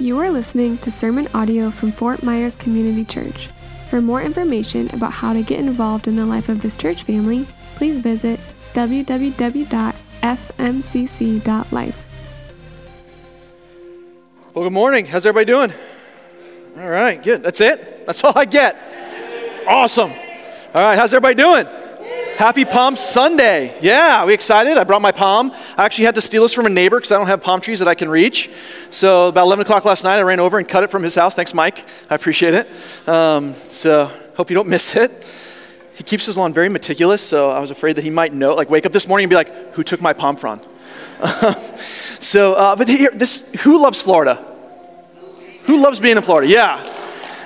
You are listening to sermon audio from Fort Myers Community Church. For more information about how to get involved in the life of this church family, please visit www.fmcc.life. Well, good morning. How's everybody doing? All right, good. That's it? That's all I get. Awesome. All right, how's everybody doing? Happy Palm Sunday. Yeah, we excited? I brought my palm. I actually had to steal this from a neighbor because I don't have palm trees that I can reach. So about 11 o'clock last night, I ran over and cut it from his house. Thanks, Mike. I appreciate it. Um, so hope you don't miss it. He keeps his lawn very meticulous, so I was afraid that he might know, like wake up this morning and be like, who took my palm frond? so, uh, but here, this, who loves Florida? Who loves being in Florida? Yeah.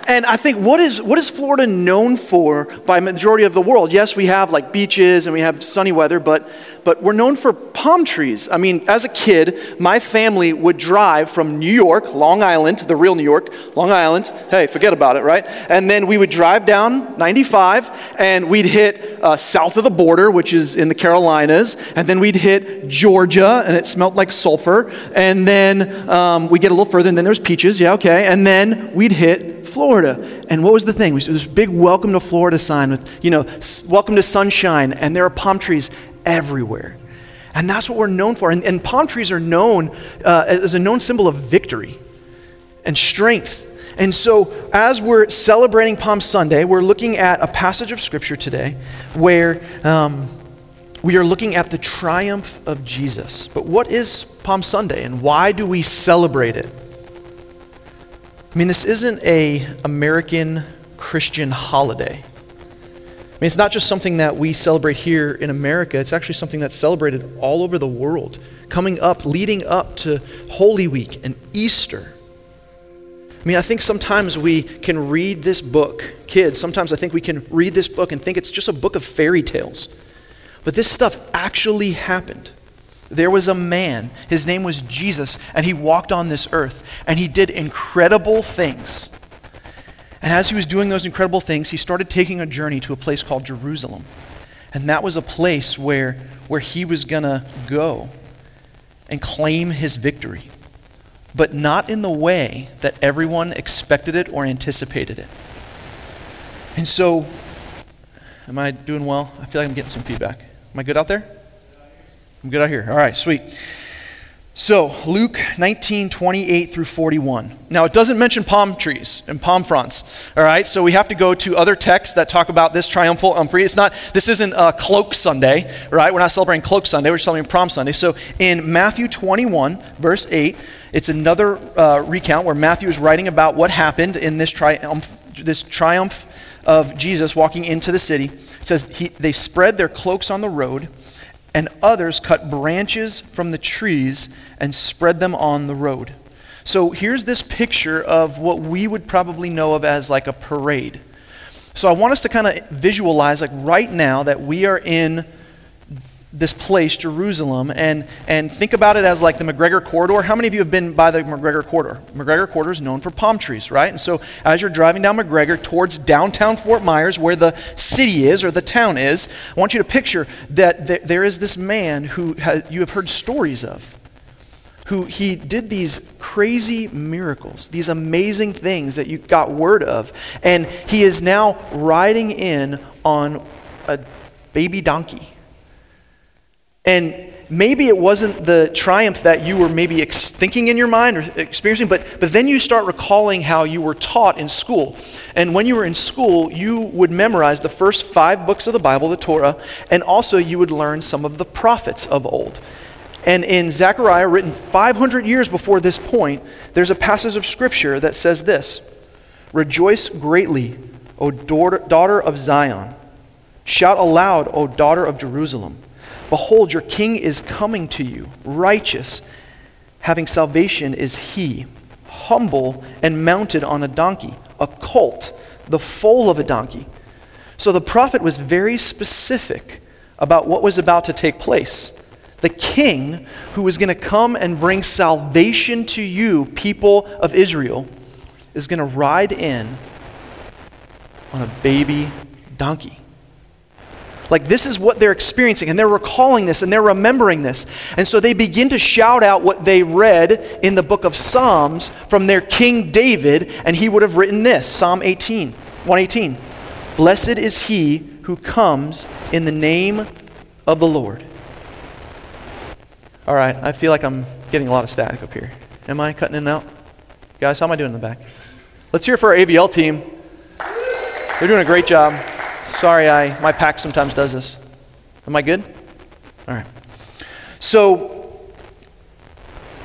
And I think what is, what is Florida known for by majority of the world? Yes, we have like beaches and we have sunny weather, but, but we're known for palm trees. I mean, as a kid, my family would drive from New York, Long Island, the real New York, Long Island. Hey, forget about it, right? And then we would drive down 95 and we'd hit uh, south of the border, which is in the Carolinas. And then we'd hit Georgia and it smelled like sulfur. And then um, we get a little further and then there's peaches. Yeah, okay. And then we'd hit Florida. And what was the thing? We saw this big welcome to Florida sign with, you know, welcome to sunshine, and there are palm trees everywhere. And that's what we're known for. And, and palm trees are known uh, as a known symbol of victory and strength. And so, as we're celebrating Palm Sunday, we're looking at a passage of Scripture today where um, we are looking at the triumph of Jesus. But what is Palm Sunday and why do we celebrate it? I mean, this isn't a American Christian holiday. I mean, it's not just something that we celebrate here in America, it's actually something that's celebrated all over the world, coming up, leading up to Holy Week and Easter. I mean, I think sometimes we can read this book, kids, sometimes I think we can read this book and think it's just a book of fairy tales. But this stuff actually happened there was a man, his name was Jesus, and he walked on this earth, and he did incredible things. And as he was doing those incredible things, he started taking a journey to a place called Jerusalem. And that was a place where, where he was going to go and claim his victory, but not in the way that everyone expected it or anticipated it. And so, am I doing well? I feel like I'm getting some feedback. Am I good out there? I'm good out here. All right, sweet. So, Luke 19, 28 through 41. Now, it doesn't mention palm trees and palm fronds, all right? So, we have to go to other texts that talk about this triumphal entry. It's not, this isn't a cloak Sunday, right? We're not celebrating cloak Sunday, we're celebrating Palm Sunday. So, in Matthew 21, verse 8, it's another uh, recount where Matthew is writing about what happened in this triumph, this triumph of Jesus walking into the city. It says, he, They spread their cloaks on the road and others cut branches from the trees and spread them on the road. So here's this picture of what we would probably know of as like a parade. So I want us to kind of visualize, like right now, that we are in this place, Jerusalem, and, and think about it as like the McGregor Corridor. How many of you have been by the McGregor Corridor? McGregor Corridor is known for palm trees, right? And so as you're driving down McGregor towards downtown Fort Myers, where the city is or the town is, I want you to picture that th- there is this man who ha- you have heard stories of, who he did these crazy miracles, these amazing things that you got word of, and he is now riding in on a baby donkey and maybe it wasn't the triumph that you were maybe ex- thinking in your mind or experiencing, but, but then you start recalling how you were taught in school. And when you were in school, you would memorize the first five books of the Bible, the Torah, and also you would learn some of the prophets of old. And in Zechariah, written 500 years before this point, there's a passage of scripture that says this Rejoice greatly, O daughter of Zion. Shout aloud, O daughter of Jerusalem. Behold, your king is coming to you, righteous, having salvation is he, humble and mounted on a donkey, a colt, the foal of a donkey. So the prophet was very specific about what was about to take place. The king who was going to come and bring salvation to you, people of Israel, is going to ride in on a baby donkey. Like, this is what they're experiencing, and they're recalling this and they're remembering this. And so they begin to shout out what they read in the book of Psalms from their King David, and he would have written this Psalm 18, 118. Blessed is he who comes in the name of the Lord. All right, I feel like I'm getting a lot of static up here. Am I cutting in and out? Guys, how am I doing in the back? Let's hear for our AVL team. They're doing a great job. Sorry, I my pack sometimes does this. Am I good? All right. So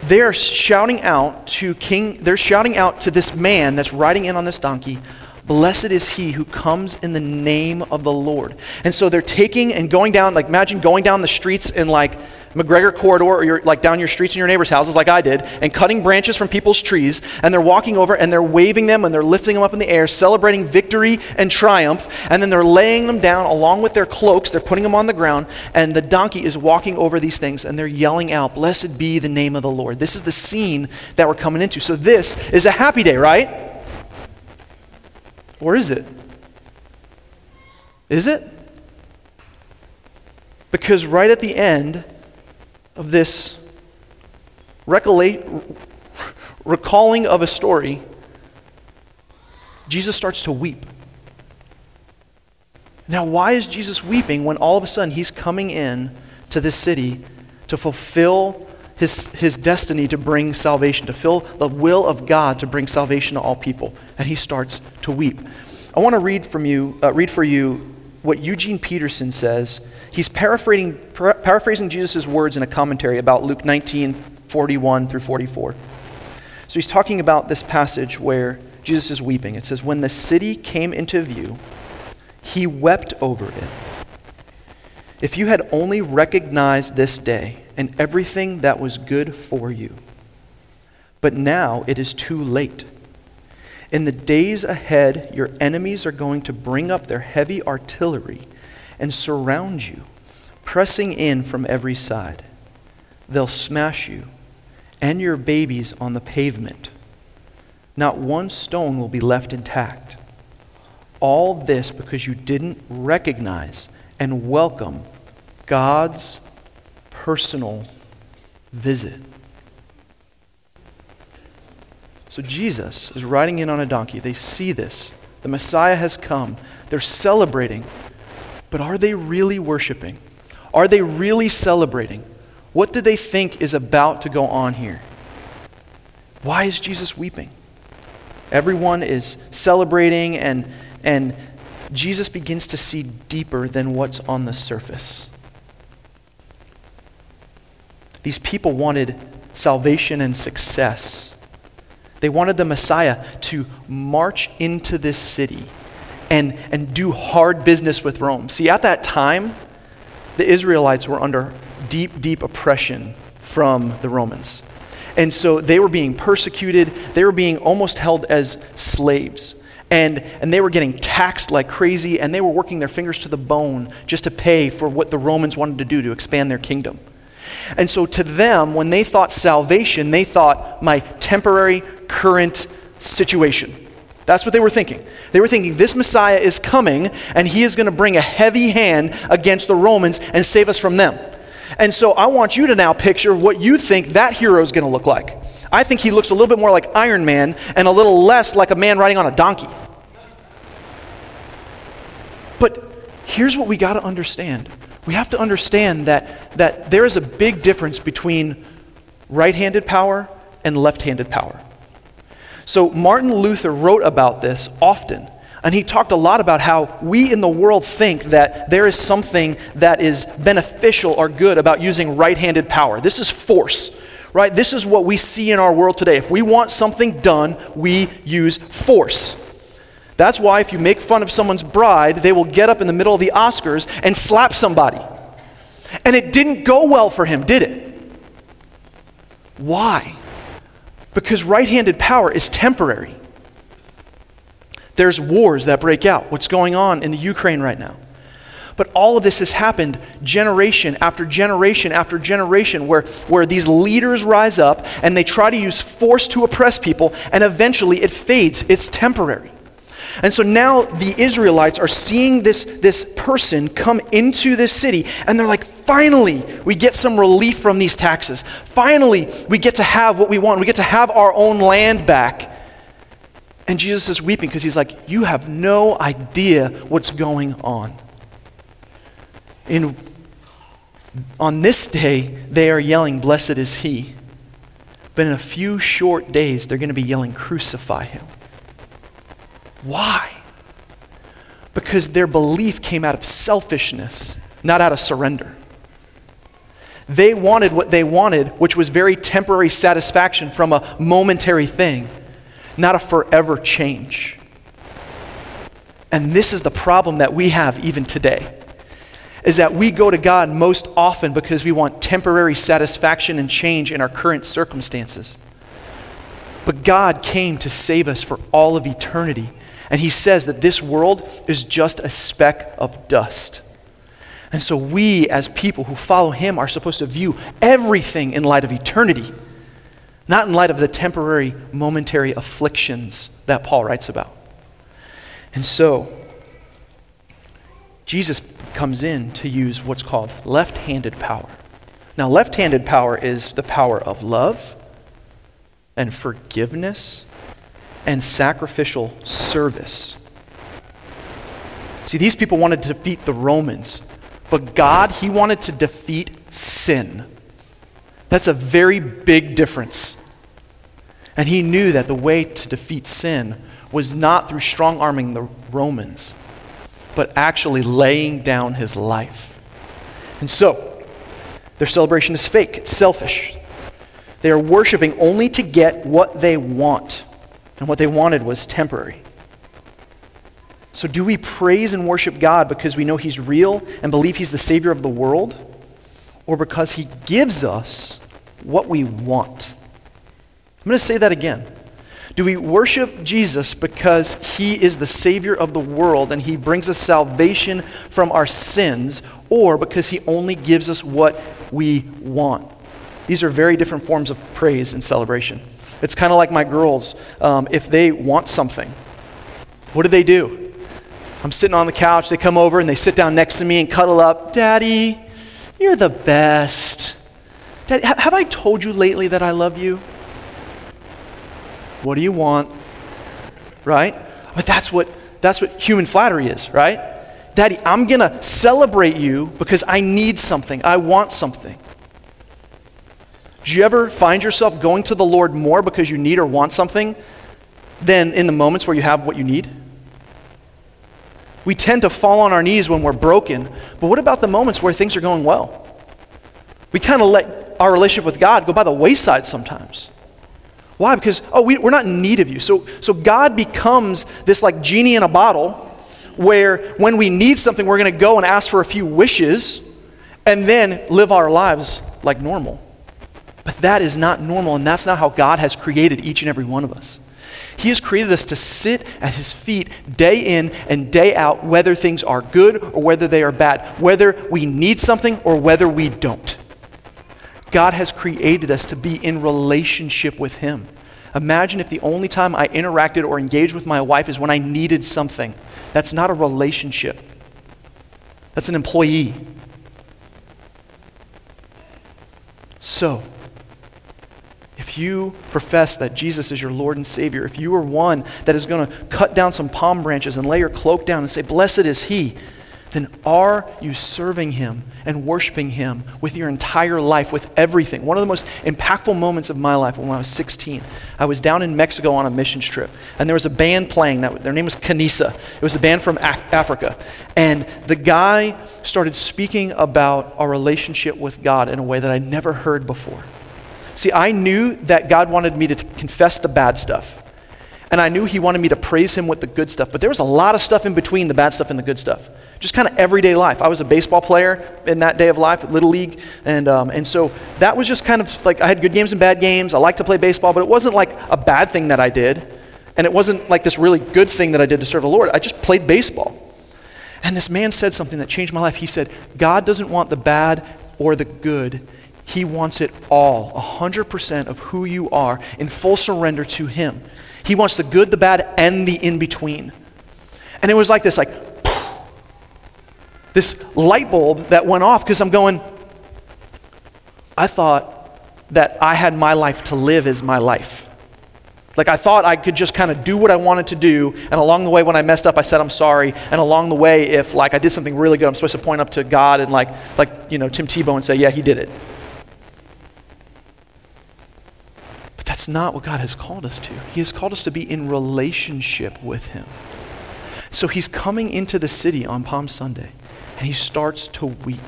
they are shouting out to King, they're shouting out to this man that's riding in on this donkey, Blessed is he who comes in the name of the Lord. And so they're taking and going down, like imagine going down the streets in like McGregor corridor or you're like down your streets in your neighbor's houses like I did and cutting branches from people's trees and they're walking over and they're waving them and they're lifting them up in the air celebrating victory and triumph and then they're laying them down along with their cloaks they're putting them on the ground and the donkey is walking over these things and they're yelling out blessed be the name of the Lord this is the scene that we're coming into so this is a happy day right or is it? Is it? Because right at the end of this recalling of a story, Jesus starts to weep. Now, why is Jesus weeping when all of a sudden he's coming in to this city to fulfill his, his destiny to bring salvation, to fill the will of God to bring salvation to all people. And he starts to weep. I want to read from you, uh, read for you what Eugene Peterson says. He's paraphrasing, para- paraphrasing Jesus' words in a commentary about Luke 19, 41 through 44. So he's talking about this passage where Jesus is weeping. It says, When the city came into view, he wept over it. If you had only recognized this day, and everything that was good for you. But now it is too late. In the days ahead, your enemies are going to bring up their heavy artillery and surround you, pressing in from every side. They'll smash you and your babies on the pavement. Not one stone will be left intact. All this because you didn't recognize and welcome God's personal visit. So Jesus is riding in on a donkey. They see this. The Messiah has come. They're celebrating. But are they really worshiping? Are they really celebrating? What do they think is about to go on here? Why is Jesus weeping? Everyone is celebrating, and, and Jesus begins to see deeper than what's on the surface. These people wanted salvation and success. They wanted the Messiah to march into this city and, and do hard business with Rome. See, at that time, the Israelites were under deep, deep oppression from the Romans. And so they were being persecuted, they were being almost held as slaves. And, and they were getting taxed like crazy, and they were working their fingers to the bone just to pay for what the Romans wanted to do to expand their kingdom. And so to them, when they thought salvation, they thought my temporary, current situation. That's what they were thinking. They were thinking this Messiah is coming and he is going to bring a heavy hand against the Romans and save us from them. And so I want you to now picture what you think that hero is going to look like. I think he looks a little bit more like Iron Man and a little less like a man riding on a donkey. But here's what we got to understand we have to understand that, that there is a big difference between right handed power and left handed power. So, Martin Luther wrote about this often. And he talked a lot about how we in the world think that there is something that is beneficial or good about using right handed power. This is force, right? This is what we see in our world today. If we want something done, we use force. That's why if you make fun of someone's bride, they will get up in the middle of the Oscars and slap somebody. And it didn't go well for him, did it? Why? Because right handed power is temporary. There's wars that break out. What's going on in the Ukraine right now? But all of this has happened generation after generation after generation where, where these leaders rise up and they try to use force to oppress people, and eventually it fades. It's temporary. And so now the Israelites are seeing this, this person come into this city, and they're like, finally, we get some relief from these taxes. Finally, we get to have what we want. We get to have our own land back. And Jesus is weeping because he's like, You have no idea what's going on. In, on this day, they are yelling, Blessed is he. But in a few short days, they're going to be yelling, Crucify him. Why? Because their belief came out of selfishness, not out of surrender. They wanted what they wanted, which was very temporary satisfaction from a momentary thing, not a forever change. And this is the problem that we have even today. Is that we go to God most often because we want temporary satisfaction and change in our current circumstances. But God came to save us for all of eternity. And he says that this world is just a speck of dust. And so we, as people who follow him, are supposed to view everything in light of eternity, not in light of the temporary, momentary afflictions that Paul writes about. And so, Jesus comes in to use what's called left handed power. Now, left handed power is the power of love and forgiveness and sacrificial service. See, these people wanted to defeat the Romans, but God, He wanted to defeat sin. That's a very big difference. And He knew that the way to defeat sin was not through strong arming the Romans, but actually laying down His life. And so, their celebration is fake, it's selfish. They are worshiping only to get what they want. And what they wanted was temporary. So, do we praise and worship God because we know He's real and believe He's the Savior of the world? Or because He gives us what we want? I'm going to say that again. Do we worship Jesus because He is the Savior of the world and He brings us salvation from our sins, or because He only gives us what we want? These are very different forms of praise and celebration. It's kind of like my girls. Um, if they want something, what do they do? I'm sitting on the couch, they come over and they sit down next to me and cuddle up. Daddy, you're the best. Daddy, have I told you lately that I love you? What do you want? Right? But that's what that's what human flattery is, right? Daddy, I'm going to celebrate you because I need something. I want something. Do you ever find yourself going to the Lord more because you need or want something than in the moments where you have what you need? We tend to fall on our knees when we're broken, but what about the moments where things are going well? We kind of let our relationship with God go by the wayside sometimes. Why? Because, oh, we, are not in need of you. So, so God becomes this like genie in a bottle where when we need something, we're going to go and ask for a few wishes and then live our lives like normal. But that is not normal, and that's not how God has created each and every one of us. He has created us to sit at His feet day in and day out, whether things are good or whether they are bad, whether we need something or whether we don't. God has created us to be in relationship with Him. Imagine if the only time I interacted or engaged with my wife is when I needed something. That's not a relationship, that's an employee. So, if you profess that Jesus is your Lord and Savior, if you are one that is going to cut down some palm branches and lay your cloak down and say, Blessed is He, then are you serving Him and worshiping Him with your entire life, with everything? One of the most impactful moments of my life when I was 16, I was down in Mexico on a missions trip, and there was a band playing. That their name was Kanisa. It was a band from Africa, and the guy started speaking about our relationship with God in a way that I'd never heard before. See, I knew that God wanted me to confess the bad stuff. And I knew He wanted me to praise Him with the good stuff. But there was a lot of stuff in between the bad stuff and the good stuff. Just kind of everyday life. I was a baseball player in that day of life, Little League. And, um, and so that was just kind of like I had good games and bad games. I liked to play baseball, but it wasn't like a bad thing that I did. And it wasn't like this really good thing that I did to serve the Lord. I just played baseball. And this man said something that changed my life. He said, God doesn't want the bad or the good. He wants it all, 100% of who you are, in full surrender to Him. He wants the good, the bad, and the in between. And it was like this, like, this light bulb that went off because I'm going, I thought that I had my life to live as my life. Like I thought I could just kind of do what I wanted to do, and along the way, when I messed up, I said I'm sorry. And along the way, if like I did something really good, I'm supposed to point up to God and like, like you know, Tim Tebow and say, "Yeah, he did it." That's not what God has called us to. He has called us to be in relationship with Him. So He's coming into the city on Palm Sunday, and He starts to weep.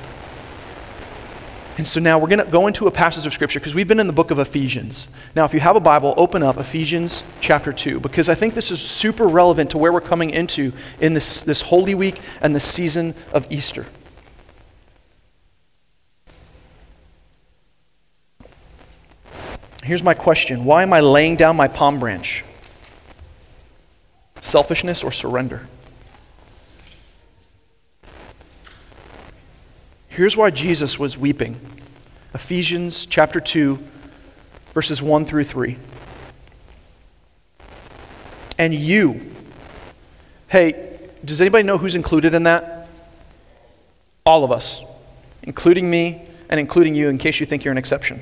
And so now we're going to go into a passage of Scripture because we've been in the book of Ephesians. Now, if you have a Bible, open up Ephesians chapter 2 because I think this is super relevant to where we're coming into in this, this Holy Week and the season of Easter. Here's my question Why am I laying down my palm branch? Selfishness or surrender? Here's why Jesus was weeping Ephesians chapter 2, verses 1 through 3. And you, hey, does anybody know who's included in that? All of us, including me and including you, in case you think you're an exception.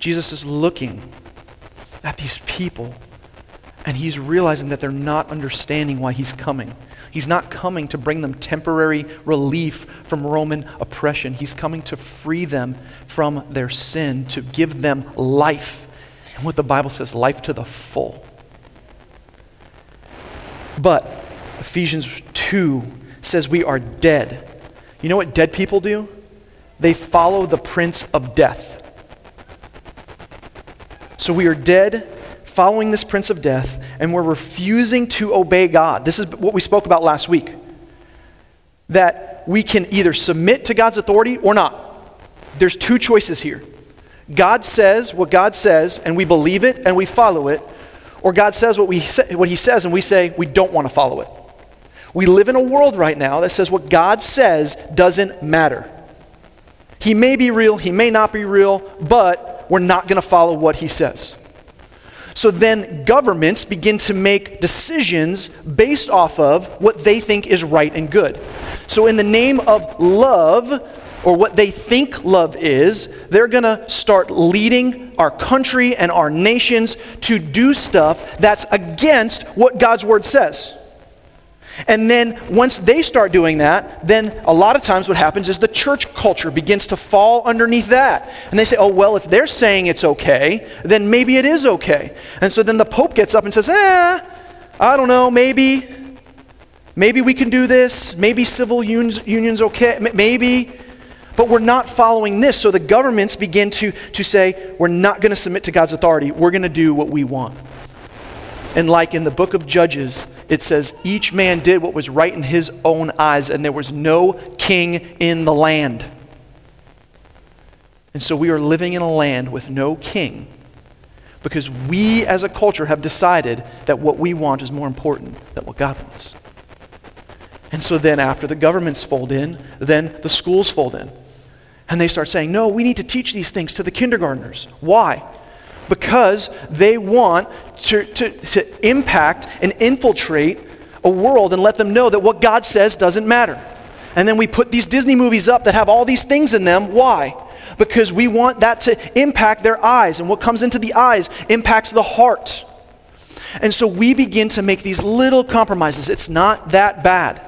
Jesus is looking at these people and he's realizing that they're not understanding why he's coming. He's not coming to bring them temporary relief from Roman oppression. He's coming to free them from their sin, to give them life. And what the Bible says, life to the full. But Ephesians 2 says we are dead. You know what dead people do? They follow the prince of death. So we are dead following this prince of death and we're refusing to obey God. This is what we spoke about last week. That we can either submit to God's authority or not. There's two choices here. God says what God says and we believe it and we follow it, or God says what, we what He says and we say we don't want to follow it. We live in a world right now that says what God says doesn't matter. He may be real, He may not be real, but we're not going to follow what He says. So then governments begin to make decisions based off of what they think is right and good. So, in the name of love, or what they think love is, they're going to start leading our country and our nations to do stuff that's against what God's word says. And then once they start doing that, then a lot of times what happens is the church culture begins to fall underneath that. And they say, oh, well, if they're saying it's okay, then maybe it is okay. And so then the Pope gets up and says, eh, I don't know, maybe. Maybe we can do this. Maybe civil unions, unions okay. Maybe. But we're not following this. So the governments begin to, to say, we're not going to submit to God's authority. We're going to do what we want. And like in the book of Judges, it says, each man did what was right in his own eyes, and there was no king in the land. And so we are living in a land with no king because we as a culture have decided that what we want is more important than what God wants. And so then, after the governments fold in, then the schools fold in. And they start saying, no, we need to teach these things to the kindergartners. Why? Because they want to, to, to impact and infiltrate a world and let them know that what God says doesn't matter. And then we put these Disney movies up that have all these things in them. Why? Because we want that to impact their eyes, and what comes into the eyes impacts the heart. And so we begin to make these little compromises. It's not that bad,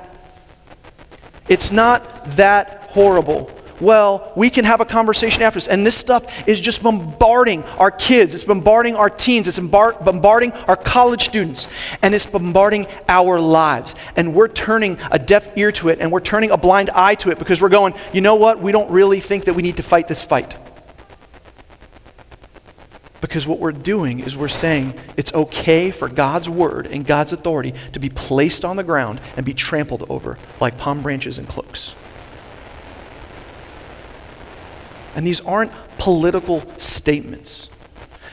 it's not that horrible well, we can have a conversation after this. And this stuff is just bombarding our kids, it's bombarding our teens, it's bombarding our college students, and it's bombarding our lives. And we're turning a deaf ear to it, and we're turning a blind eye to it because we're going, you know what? We don't really think that we need to fight this fight. Because what we're doing is we're saying it's okay for God's word and God's authority to be placed on the ground and be trampled over like palm branches and cloaks. And these aren't political statements.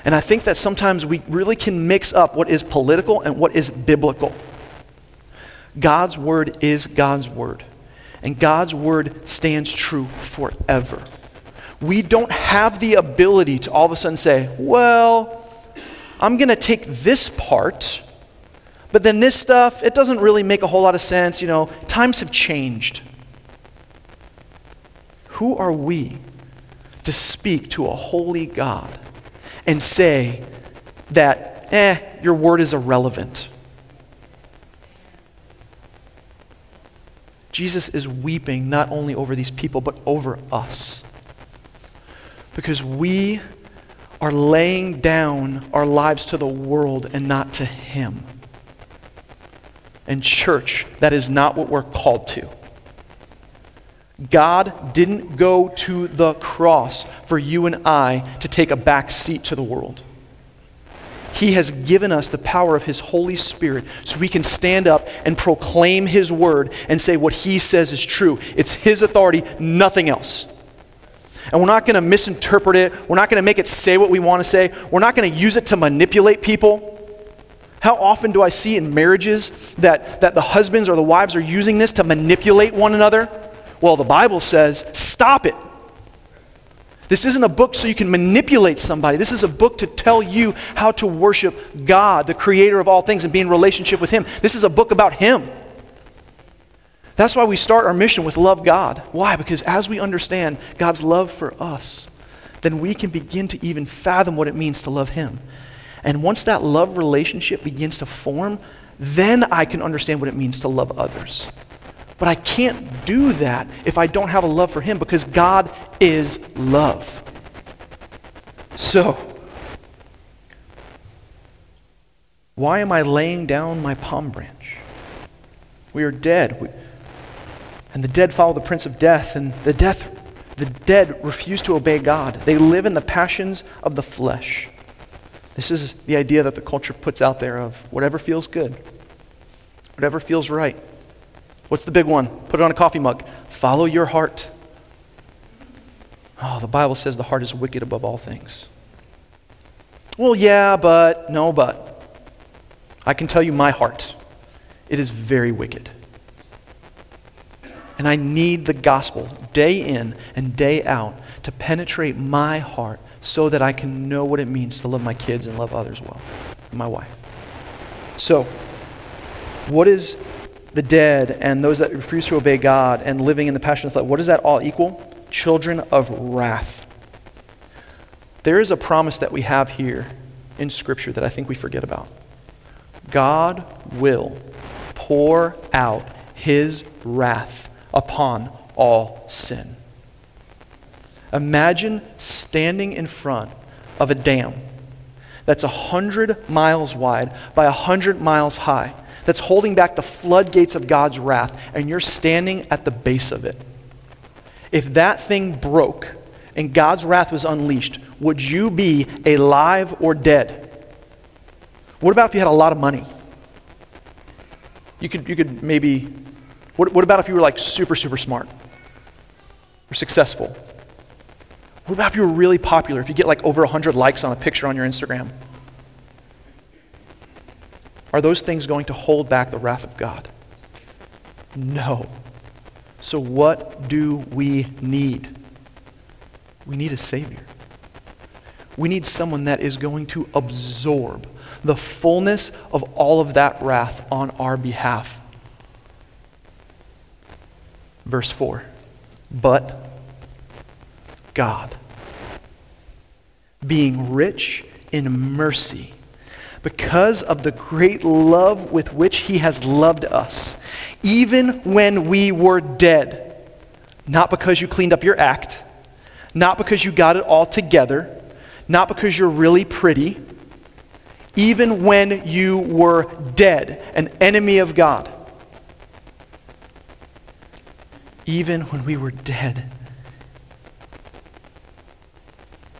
And I think that sometimes we really can mix up what is political and what is biblical. God's word is God's word, and God's word stands true forever we don't have the ability to all of a sudden say, well, I'm going to take this part, but then this stuff, it doesn't really make a whole lot of sense. You know, times have changed. Who are we to speak to a holy God and say that, eh, your word is irrelevant? Jesus is weeping not only over these people, but over us because we are laying down our lives to the world and not to Him. And, church, that is not what we're called to. God didn't go to the cross for you and I to take a back seat to the world. He has given us the power of His Holy Spirit so we can stand up and proclaim His word and say what He says is true. It's His authority, nothing else. And we're not going to misinterpret it. We're not going to make it say what we want to say. We're not going to use it to manipulate people. How often do I see in marriages that, that the husbands or the wives are using this to manipulate one another? Well, the Bible says, stop it. This isn't a book so you can manipulate somebody. This is a book to tell you how to worship God, the creator of all things, and be in relationship with Him. This is a book about Him. That's why we start our mission with love God. Why? Because as we understand God's love for us, then we can begin to even fathom what it means to love Him. And once that love relationship begins to form, then I can understand what it means to love others. But I can't do that if I don't have a love for Him because God is love. So, why am I laying down my palm branch? We are dead. We, and the dead follow the prince of death, and the death the dead refuse to obey God. They live in the passions of the flesh. This is the idea that the culture puts out there of whatever feels good, whatever feels right. What's the big one? Put it on a coffee mug. Follow your heart. Oh, the Bible says the heart is wicked above all things. Well, yeah, but, no, but. I can tell you my heart. It is very wicked. And I need the gospel day in and day out to penetrate my heart so that I can know what it means to love my kids and love others well, my wife. So, what is the dead and those that refuse to obey God and living in the passion of flesh, what does that all equal? Children of wrath. There is a promise that we have here in Scripture that I think we forget about. God will pour out his wrath upon all sin. Imagine standing in front of a dam that's 100 miles wide by 100 miles high, that's holding back the floodgates of God's wrath, and you're standing at the base of it. If that thing broke and God's wrath was unleashed, would you be alive or dead? What about if you had a lot of money? You could, you could maybe what, what about if you were like super, super smart or successful? What about if you were really popular, if you get like over 100 likes on a picture on your Instagram? Are those things going to hold back the wrath of God? No. So, what do we need? We need a Savior. We need someone that is going to absorb the fullness of all of that wrath on our behalf. Verse 4 But God, being rich in mercy, because of the great love with which He has loved us, even when we were dead, not because you cleaned up your act, not because you got it all together, not because you're really pretty, even when you were dead, an enemy of God. Even when we were dead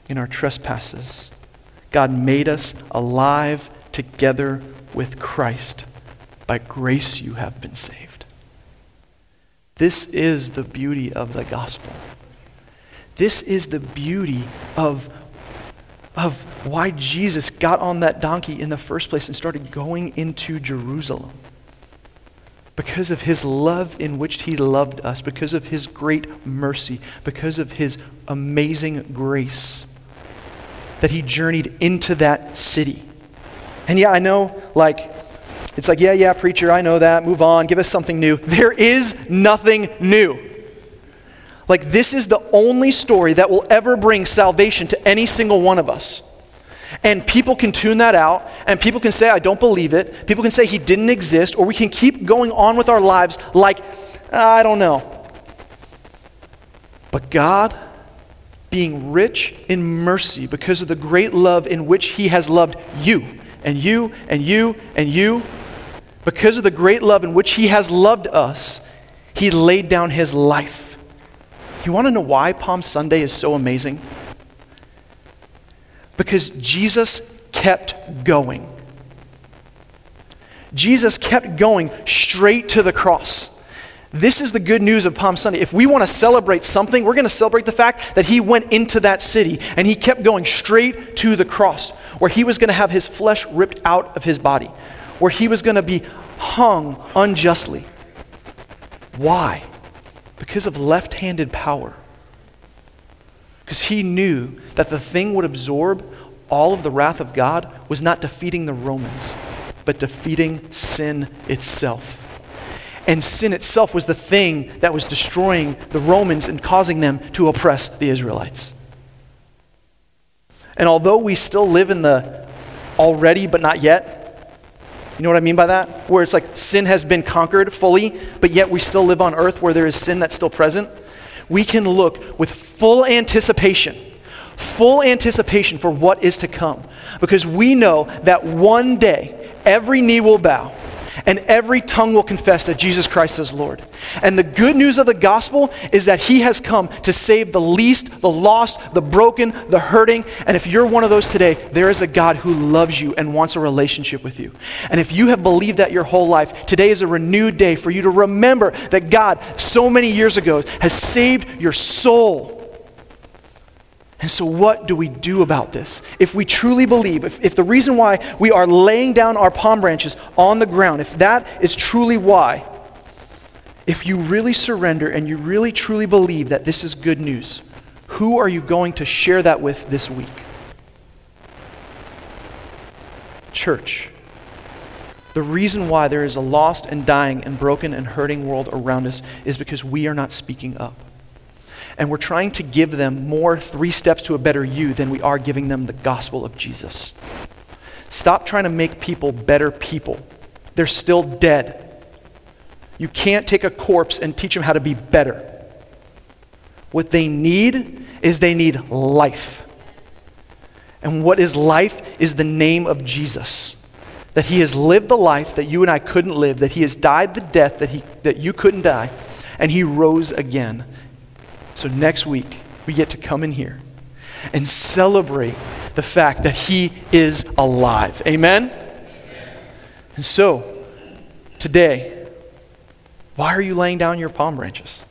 in our trespasses, God made us alive together with Christ. By grace you have been saved. This is the beauty of the gospel. This is the beauty of, of why Jesus got on that donkey in the first place and started going into Jerusalem. Because of his love in which he loved us, because of his great mercy, because of his amazing grace, that he journeyed into that city. And yeah, I know, like, it's like, yeah, yeah, preacher, I know that. Move on, give us something new. There is nothing new. Like, this is the only story that will ever bring salvation to any single one of us. And people can tune that out, and people can say, I don't believe it. People can say he didn't exist, or we can keep going on with our lives like, I don't know. But God, being rich in mercy because of the great love in which he has loved you, and you, and you, and you, because of the great love in which he has loved us, he laid down his life you want to know why Palm Sunday is so amazing? Because Jesus kept going. Jesus kept going straight to the cross. This is the good news of Palm Sunday. If we want to celebrate something, we're going to celebrate the fact that he went into that city and he kept going straight to the cross, where he was going to have his flesh ripped out of his body, where he was going to be hung unjustly. Why? because of left handed power. Because he knew that the thing would absorb all of the wrath of God was not defeating the Romans, but defeating sin itself. And sin itself was the thing that was destroying the Romans and causing them to oppress the Israelites. And although we still live in the already but not yet, you know what I mean by that? Where it's like sin has been conquered fully, but yet we still live on earth where there is sin that's still present. We can look with full anticipation, full anticipation for what is to come. Because we know that one day every knee will bow and every tongue will confess that Jesus Christ is Lord. And the good news of the gospel is that he has come to save the least, the lost, the broken, the hurting. And if you're one of those today, there is a God who loves you and wants a relationship with you. And if you have believed that your whole life, today is a renewed day for you to remember that God, so many years ago, has saved your soul and so, what do we do about this? If we truly believe, if, if the reason why we are laying down our palm branches on the ground, if that is truly why, if you really surrender and you really truly believe that this is good news, who are you going to share that with this week? Church. The reason why there is a lost and dying and broken and hurting world around us is because we are not speaking up and we're trying to give them more three steps to a better you than we are giving them the gospel of Jesus. Stop trying to make people better people. They're still dead. You can't take a corpse and teach them how to be better. What they need is they need life. And what is life is the name of Jesus. That he has lived the life that you and I couldn't live, that he has died the death that, he, that you couldn't die, and he rose again. So next week, we get to come in here and celebrate the fact that He is alive. Amen? And so, today, why are you laying down your palm branches?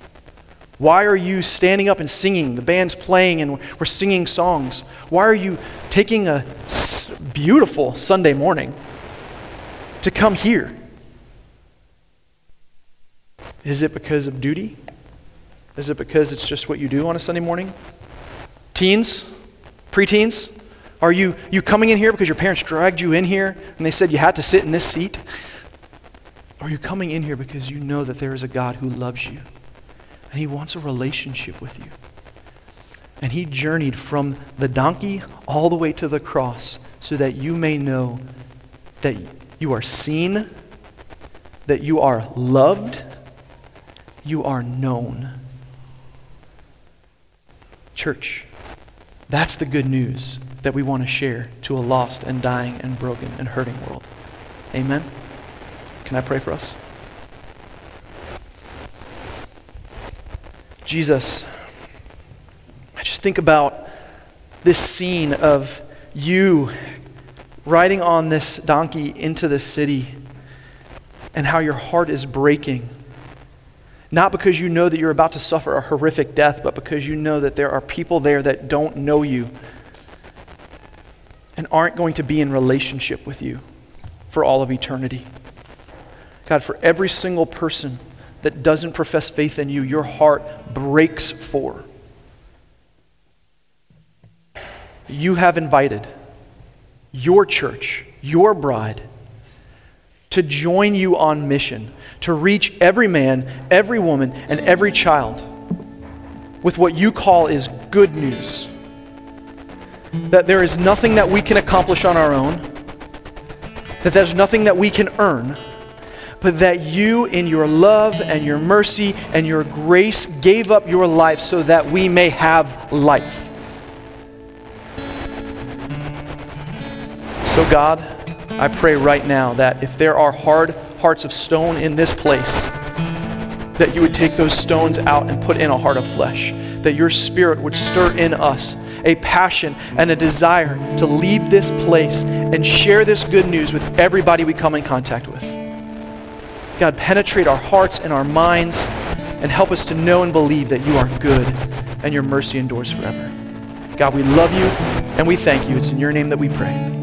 Why are you standing up and singing? The band's playing and we're singing songs. Why are you taking a beautiful Sunday morning to come here? Is it because of duty? Is it because it's just what you do on a Sunday morning? Teens? Preteens? Are you, you coming in here because your parents dragged you in here and they said you had to sit in this seat? Are you coming in here because you know that there is a God who loves you and he wants a relationship with you? And he journeyed from the donkey all the way to the cross so that you may know that you are seen, that you are loved, you are known. Church, that's the good news that we want to share to a lost and dying and broken and hurting world. Amen? Can I pray for us? Jesus, I just think about this scene of you riding on this donkey into the city and how your heart is breaking. Not because you know that you're about to suffer a horrific death, but because you know that there are people there that don't know you and aren't going to be in relationship with you for all of eternity. God, for every single person that doesn't profess faith in you, your heart breaks for. You have invited your church, your bride, to join you on mission, to reach every man, every woman, and every child with what you call is good news. That there is nothing that we can accomplish on our own, that there's nothing that we can earn, but that you, in your love and your mercy and your grace, gave up your life so that we may have life. So, God, I pray right now that if there are hard hearts of stone in this place, that you would take those stones out and put in a heart of flesh, that your spirit would stir in us a passion and a desire to leave this place and share this good news with everybody we come in contact with. God, penetrate our hearts and our minds and help us to know and believe that you are good and your mercy endures forever. God, we love you and we thank you. It's in your name that we pray.